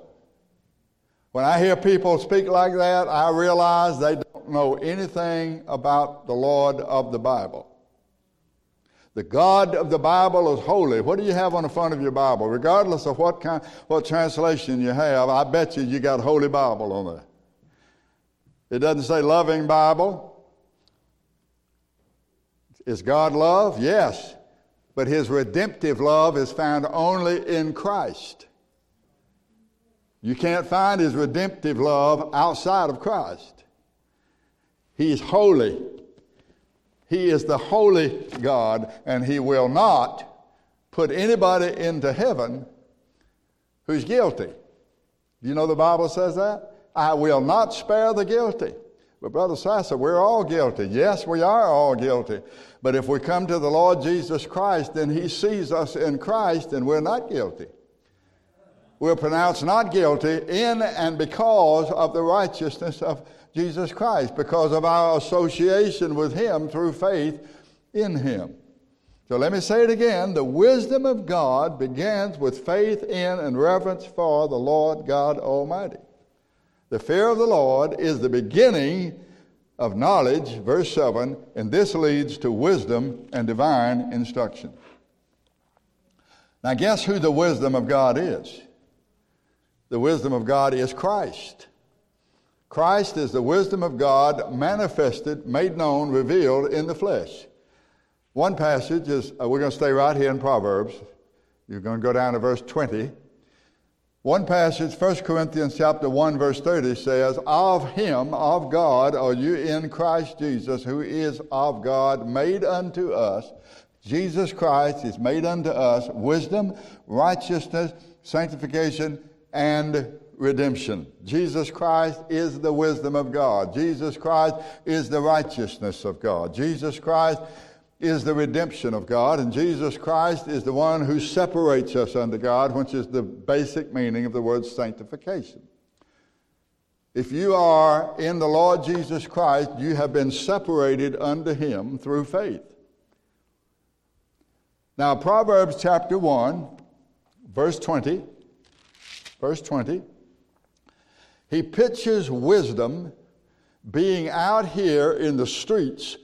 When I hear people speak like that, I realize they don't know anything about the Lord of the Bible. The God of the Bible is holy. What do you have on the front of your Bible? Regardless of what kind, what translation you have, I bet you you got Holy Bible on there. It doesn't say loving Bible. Is God love? Yes. But his redemptive love is found only in Christ. You can't find his redemptive love outside of Christ. He's holy. He is the holy God, and he will not put anybody into heaven who's guilty. You know the Bible says that? I will not spare the guilty. But, Brother Sasser, we're all guilty. Yes, we are all guilty. But if we come to the Lord Jesus Christ, then He sees us in Christ and we're not guilty. We're pronounced not guilty in and because of the righteousness of Jesus Christ, because of our association with Him through faith in Him. So let me say it again. The wisdom of God begins with faith in and reverence for the Lord God Almighty. The fear of the Lord is the beginning of knowledge, verse 7, and this leads to wisdom and divine instruction. Now, guess who the wisdom of God is? The wisdom of God is Christ. Christ is the wisdom of God manifested, made known, revealed in the flesh. One passage is, uh, we're going to stay right here in Proverbs. You're going to go down to verse 20. One passage, 1 Corinthians chapter 1, verse 30 says, Of him, of God, are you in Christ Jesus, who is of God, made unto us Jesus Christ is made unto us wisdom, righteousness, sanctification, and redemption. Jesus Christ is the wisdom of God. Jesus Christ is the righteousness of God. Jesus Christ is the redemption of God, and Jesus Christ is the one who separates us unto God, which is the basic meaning of the word sanctification. If you are in the Lord Jesus Christ, you have been separated unto Him through faith. Now, Proverbs chapter 1, verse 20, verse 20, he pictures wisdom being out here in the streets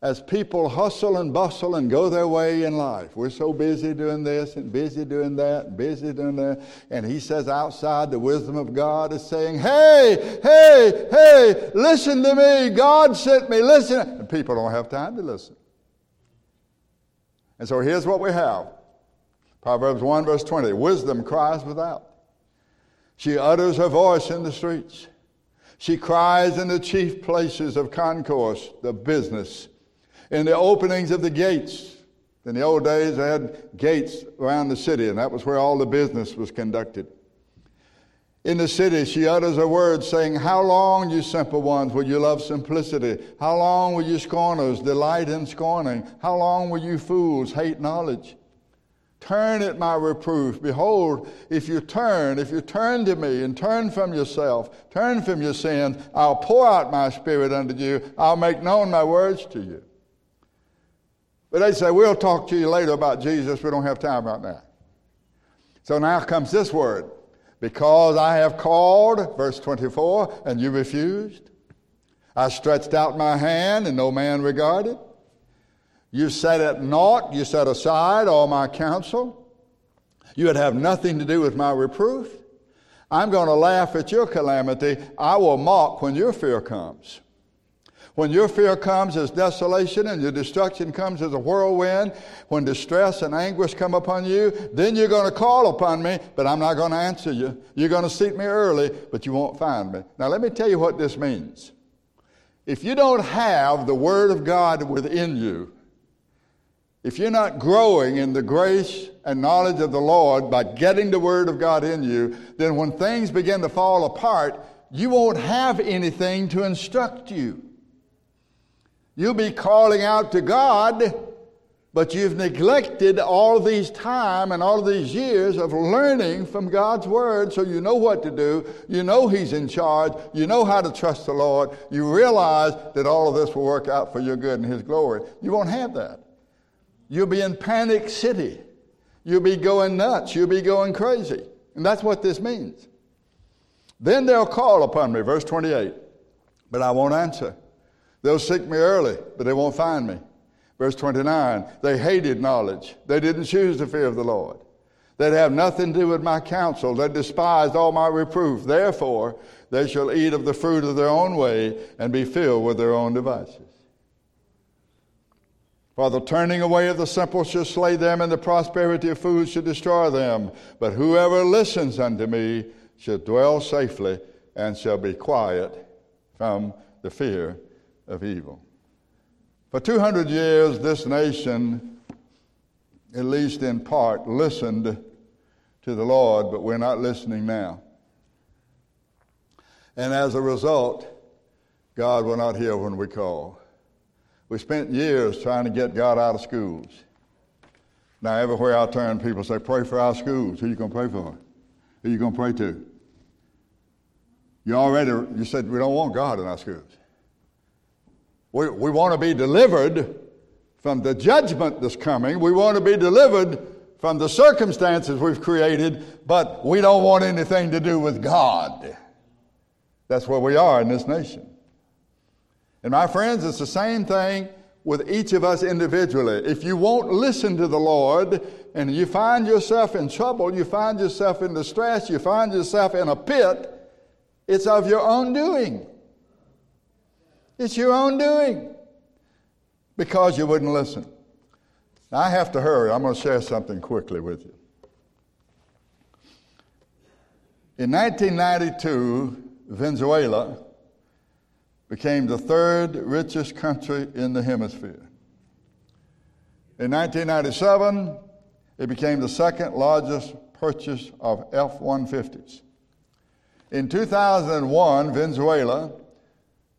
as people hustle and bustle and go their way in life. We're so busy doing this and busy doing that and busy doing that. And he says outside the wisdom of God is saying, Hey, hey, hey, listen to me. God sent me. Listen. And people don't have time to listen. And so here's what we have Proverbs 1, verse 20 Wisdom cries without. She utters her voice in the streets. She cries in the chief places of concourse, the business in the openings of the gates. In the old days, they had gates around the city, and that was where all the business was conducted. In the city, she utters a word saying, How long, you simple ones, will you love simplicity? How long will you scorners delight in scorning? How long will you fools hate knowledge? Turn at my reproof. Behold, if you turn, if you turn to me and turn from yourself, turn from your sin, I'll pour out my spirit unto you. I'll make known my words to you. But they say, we'll talk to you later about Jesus. We don't have time right now. So now comes this word. Because I have called, verse 24, and you refused. I stretched out my hand and no man regarded. You set at naught, you set aside all my counsel. You would have nothing to do with my reproof. I'm going to laugh at your calamity. I will mock when your fear comes. When your fear comes as desolation and your destruction comes as a whirlwind, when distress and anguish come upon you, then you're going to call upon me, but I'm not going to answer you. You're going to seek me early, but you won't find me. Now, let me tell you what this means. If you don't have the Word of God within you, if you're not growing in the grace and knowledge of the Lord by getting the Word of God in you, then when things begin to fall apart, you won't have anything to instruct you. You'll be calling out to God, but you've neglected all these time and all these years of learning from God's Word so you know what to do. You know He's in charge. You know how to trust the Lord. You realize that all of this will work out for your good and His glory. You won't have that. You'll be in panic city. You'll be going nuts. You'll be going crazy. And that's what this means. Then they'll call upon me, verse 28, but I won't answer. They'll seek me early, but they won't find me. Verse 29 They hated knowledge. They didn't choose the fear of the Lord. They'd have nothing to do with my counsel. They despised all my reproof. Therefore, they shall eat of the fruit of their own way and be filled with their own devices. For the turning away of the simple shall slay them, and the prosperity of fools shall destroy them. But whoever listens unto me shall dwell safely and shall be quiet from the fear of evil. For 200 years, this nation, at least in part, listened to the Lord, but we're not listening now. And as a result, God will not hear when we call. We spent years trying to get God out of schools. Now, everywhere I turn, people say, Pray for our schools. Who are you going to pray for? Who are you going to pray to? You already you said we don't want God in our schools. We, we want to be delivered from the judgment that's coming. We want to be delivered from the circumstances we've created, but we don't want anything to do with God. That's where we are in this nation. And my friends, it's the same thing with each of us individually. If you won't listen to the Lord and you find yourself in trouble, you find yourself in distress, you find yourself in a pit, it's of your own doing. It's your own doing because you wouldn't listen. Now, I have to hurry. I'm going to share something quickly with you. In 1992, Venezuela became the third richest country in the hemisphere. In 1997, it became the second largest purchase of F 150s. In 2001, Venezuela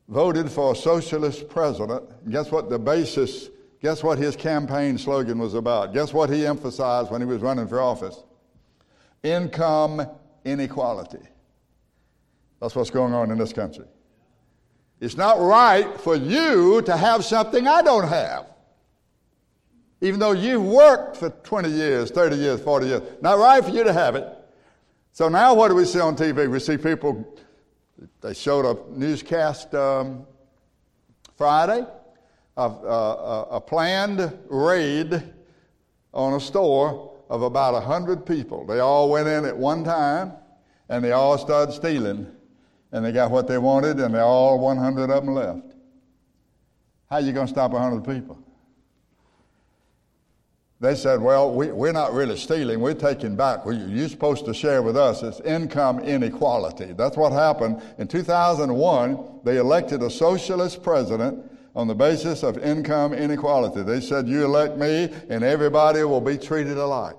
voted for a socialist president. Guess what the basis, guess what his campaign slogan was about? Guess what he emphasized when he was running for office? Income inequality. That's what's going on in this country. It's not right for you to have something I don't have. Even though you've worked for 20 years, 30 years, 40 years. Not right for you to have it. So now what do we see on TV? We see people, they showed a newscast um, Friday of uh, a planned raid on a store of about 100 people. They all went in at one time and they all started stealing and they got what they wanted, and they all 100 of them left. How are you going to stop 100 people? They said, Well, we, we're not really stealing, we're taking back. We, you're supposed to share with us. It's income inequality. That's what happened. In 2001, they elected a socialist president on the basis of income inequality. They said, You elect me, and everybody will be treated alike.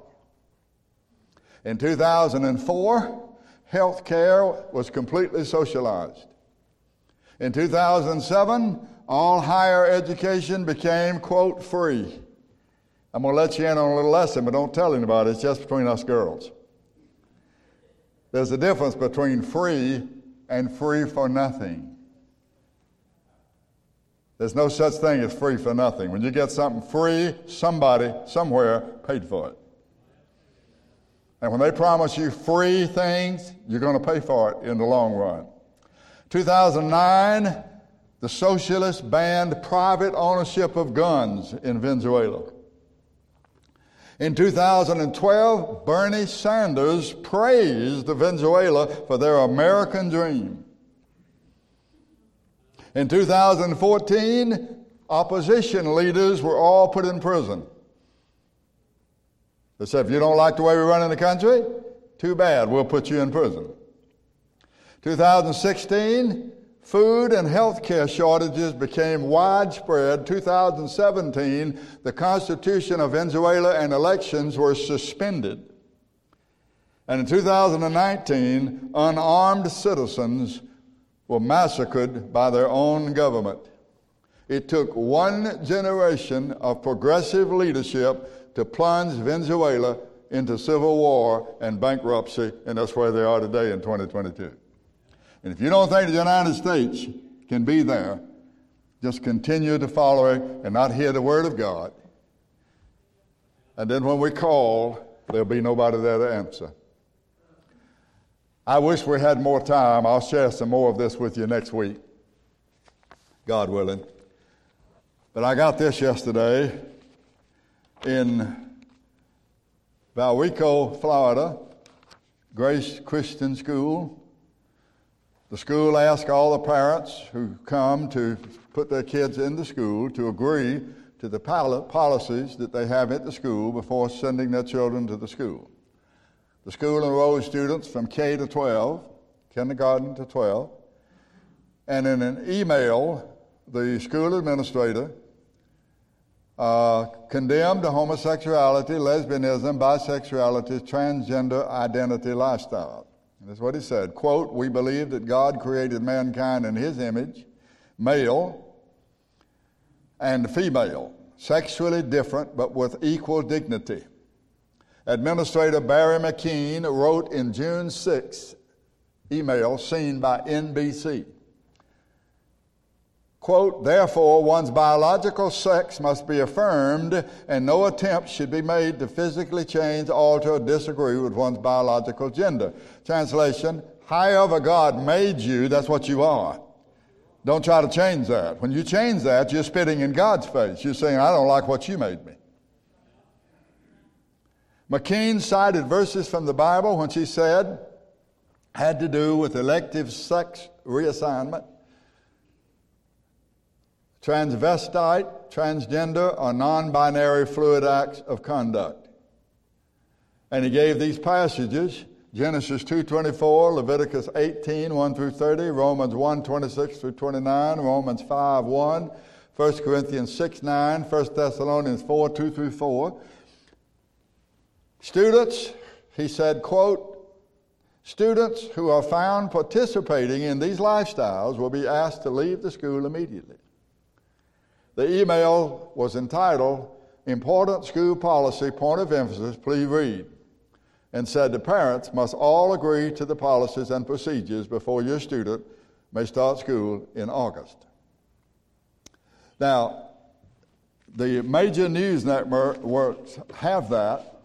In 2004, health care was completely socialized. In 2007, all higher education became, quote, free. I'm going to let you in on a little lesson, but don't tell anybody. It's just between us girls. There's a difference between free and free for nothing. There's no such thing as free for nothing. When you get something free, somebody, somewhere paid for it. And when they promise you free things, you're going to pay for it in the long run. 2009, the socialists banned private ownership of guns in Venezuela. In 2012, Bernie Sanders praised Venezuela for their American dream. In 2014, opposition leaders were all put in prison. They said, if you don't like the way we run in the country, too bad, we'll put you in prison. 2016, food and health care shortages became widespread. 2017, the Constitution of Venezuela and elections were suspended. And in 2019, unarmed citizens were massacred by their own government. It took one generation of progressive leadership to plunge Venezuela into civil war and bankruptcy, and that's where they are today in 2022. And if you don't think the United States can be there, just continue to follow it and not hear the word of God. And then when we call, there'll be nobody there to answer. I wish we had more time. I'll share some more of this with you next week, God willing. But I got this yesterday in Valrico, Florida, Grace Christian School. The school asks all the parents who come to put their kids in the school to agree to the policies that they have at the school before sending their children to the school. The school enrolls students from K to 12, kindergarten to 12, and in an email, the school administrator uh, condemned homosexuality, lesbianism, bisexuality, transgender identity lifestyle. That's what he said. Quote, we believe that God created mankind in his image, male and female, sexually different but with equal dignity. Administrator Barry McKeen wrote in June 6 email seen by NBC. Quote, therefore, one's biological sex must be affirmed, and no attempt should be made to physically change, alter, or disagree with one's biological gender. Translation, however God made you, that's what you are. Don't try to change that. When you change that, you're spitting in God's face. You're saying, I don't like what you made me. McKeen cited verses from the Bible when she said, had to do with elective sex reassignment transvestite, transgender, or non binary fluid acts of conduct. And he gave these passages Genesis 2:24, Leviticus 18 1 through 30, Romans 1 26 through 29, Romans 5 1, 1 Corinthians 6 9, 1 Thessalonians 4 2 through 4. Students, he said, quote, students who are found participating in these lifestyles will be asked to leave the school immediately. The email was entitled Important School Policy Point of Emphasis, please read, and said the parents must all agree to the policies and procedures before your student may start school in August. Now, the major news networks have that,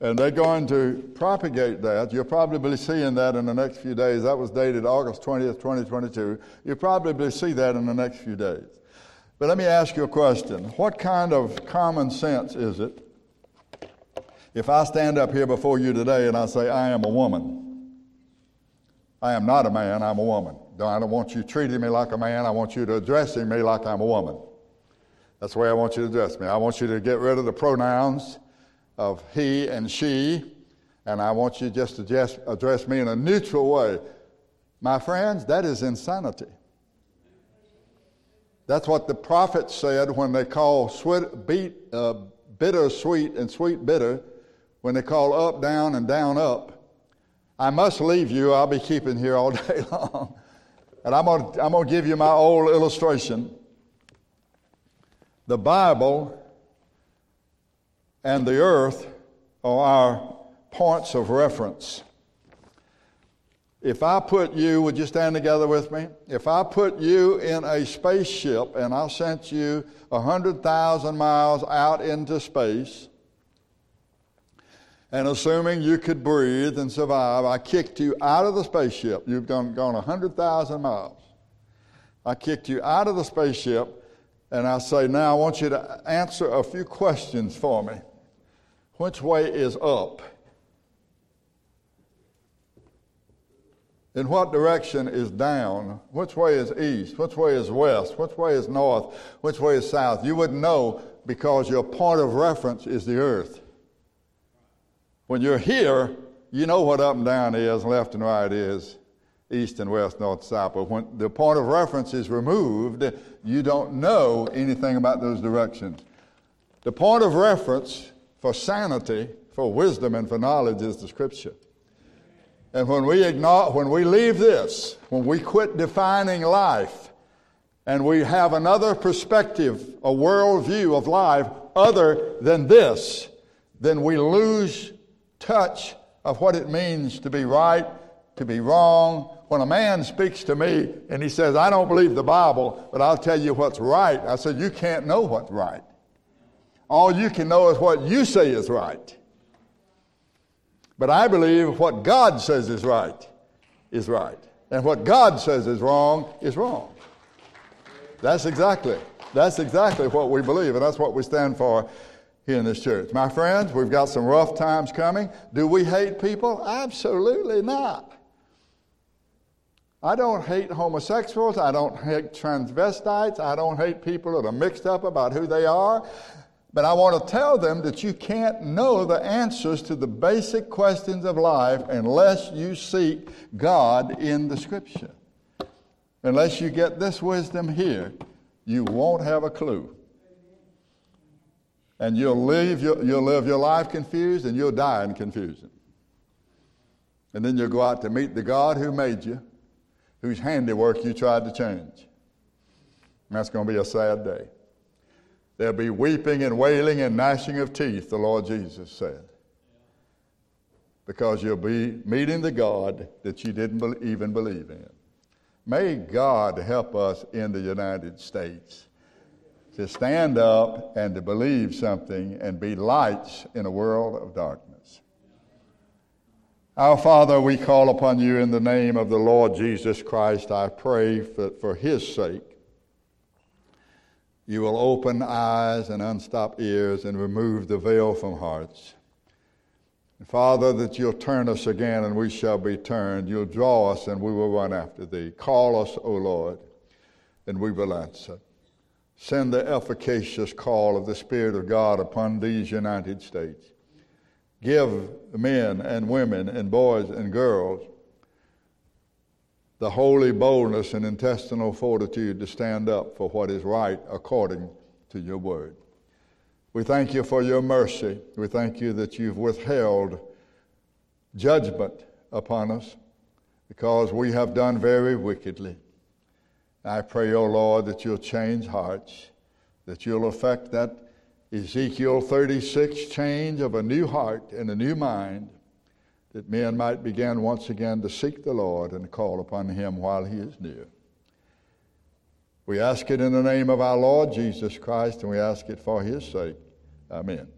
and they're going to propagate that. You'll probably seeing that in the next few days. That was dated August 20th, 2022. You'll probably see that in the next few days. But let me ask you a question. What kind of common sense is it if I stand up here before you today and I say, I am a woman? I am not a man, I'm a woman. I don't want you treating me like a man, I want you to addressing me like I'm a woman. That's the way I want you to address me. I want you to get rid of the pronouns of he and she, and I want you just to just address me in a neutral way. My friends, that is insanity. That's what the prophets said when they call sweet, beat, uh, bitter sweet and sweet bitter, when they call up down and down up. I must leave you. I'll be keeping here all [LAUGHS] day long. And I'm going I'm to give you my old illustration. The Bible and the earth are our points of reference. If I put you, would you stand together with me? If I put you in a spaceship and I sent you 100,000 miles out into space, and assuming you could breathe and survive, I kicked you out of the spaceship. You've gone, gone 100,000 miles. I kicked you out of the spaceship and I say, now I want you to answer a few questions for me. Which way is up? In what direction is down? Which way is east? Which way is west? Which way is north? Which way is south? You wouldn't know because your point of reference is the earth. When you're here, you know what up and down is, left and right is east and west, north, and south. But when the point of reference is removed, you don't know anything about those directions. The point of reference for sanity, for wisdom, and for knowledge is the Scripture. And when we ignore, when we leave this, when we quit defining life, and we have another perspective, a worldview of life other than this, then we lose touch of what it means to be right, to be wrong, when a man speaks to me and he says, I don't believe the Bible, but I'll tell you what's right, I said, You can't know what's right. All you can know is what you say is right. But I believe what God says is right is right. And what God says is wrong is wrong. That's exactly, that's exactly what we believe, and that's what we stand for here in this church. My friends, we've got some rough times coming. Do we hate people? Absolutely not. I don't hate homosexuals. I don't hate transvestites. I don't hate people that are mixed up about who they are. But I want to tell them that you can't know the answers to the basic questions of life unless you seek God in the Scripture. Unless you get this wisdom here, you won't have a clue. And you'll live your, you'll live your life confused and you'll die in confusion. And then you'll go out to meet the God who made you whose handiwork you tried to change. And that's going to be a sad day. There'll be weeping and wailing and gnashing of teeth, the Lord Jesus said. Because you'll be meeting the God that you didn't even believe in. May God help us in the United States to stand up and to believe something and be lights in a world of darkness. Our Father, we call upon you in the name of the Lord Jesus Christ. I pray for, for his sake. You will open eyes and unstop ears and remove the veil from hearts. Father, that you'll turn us again and we shall be turned. You'll draw us and we will run after thee. Call us, O Lord, and we will answer. Send the efficacious call of the Spirit of God upon these United States give men and women and boys and girls the holy boldness and intestinal fortitude to stand up for what is right according to your word. We thank you for your mercy. We thank you that you've withheld judgment upon us because we have done very wickedly. I pray, O oh Lord, that you'll change hearts, that you'll effect that Ezekiel 36 change of a new heart and a new mind, that men might begin once again to seek the Lord and call upon him while he is near. We ask it in the name of our Lord Jesus Christ, and we ask it for his sake. Amen.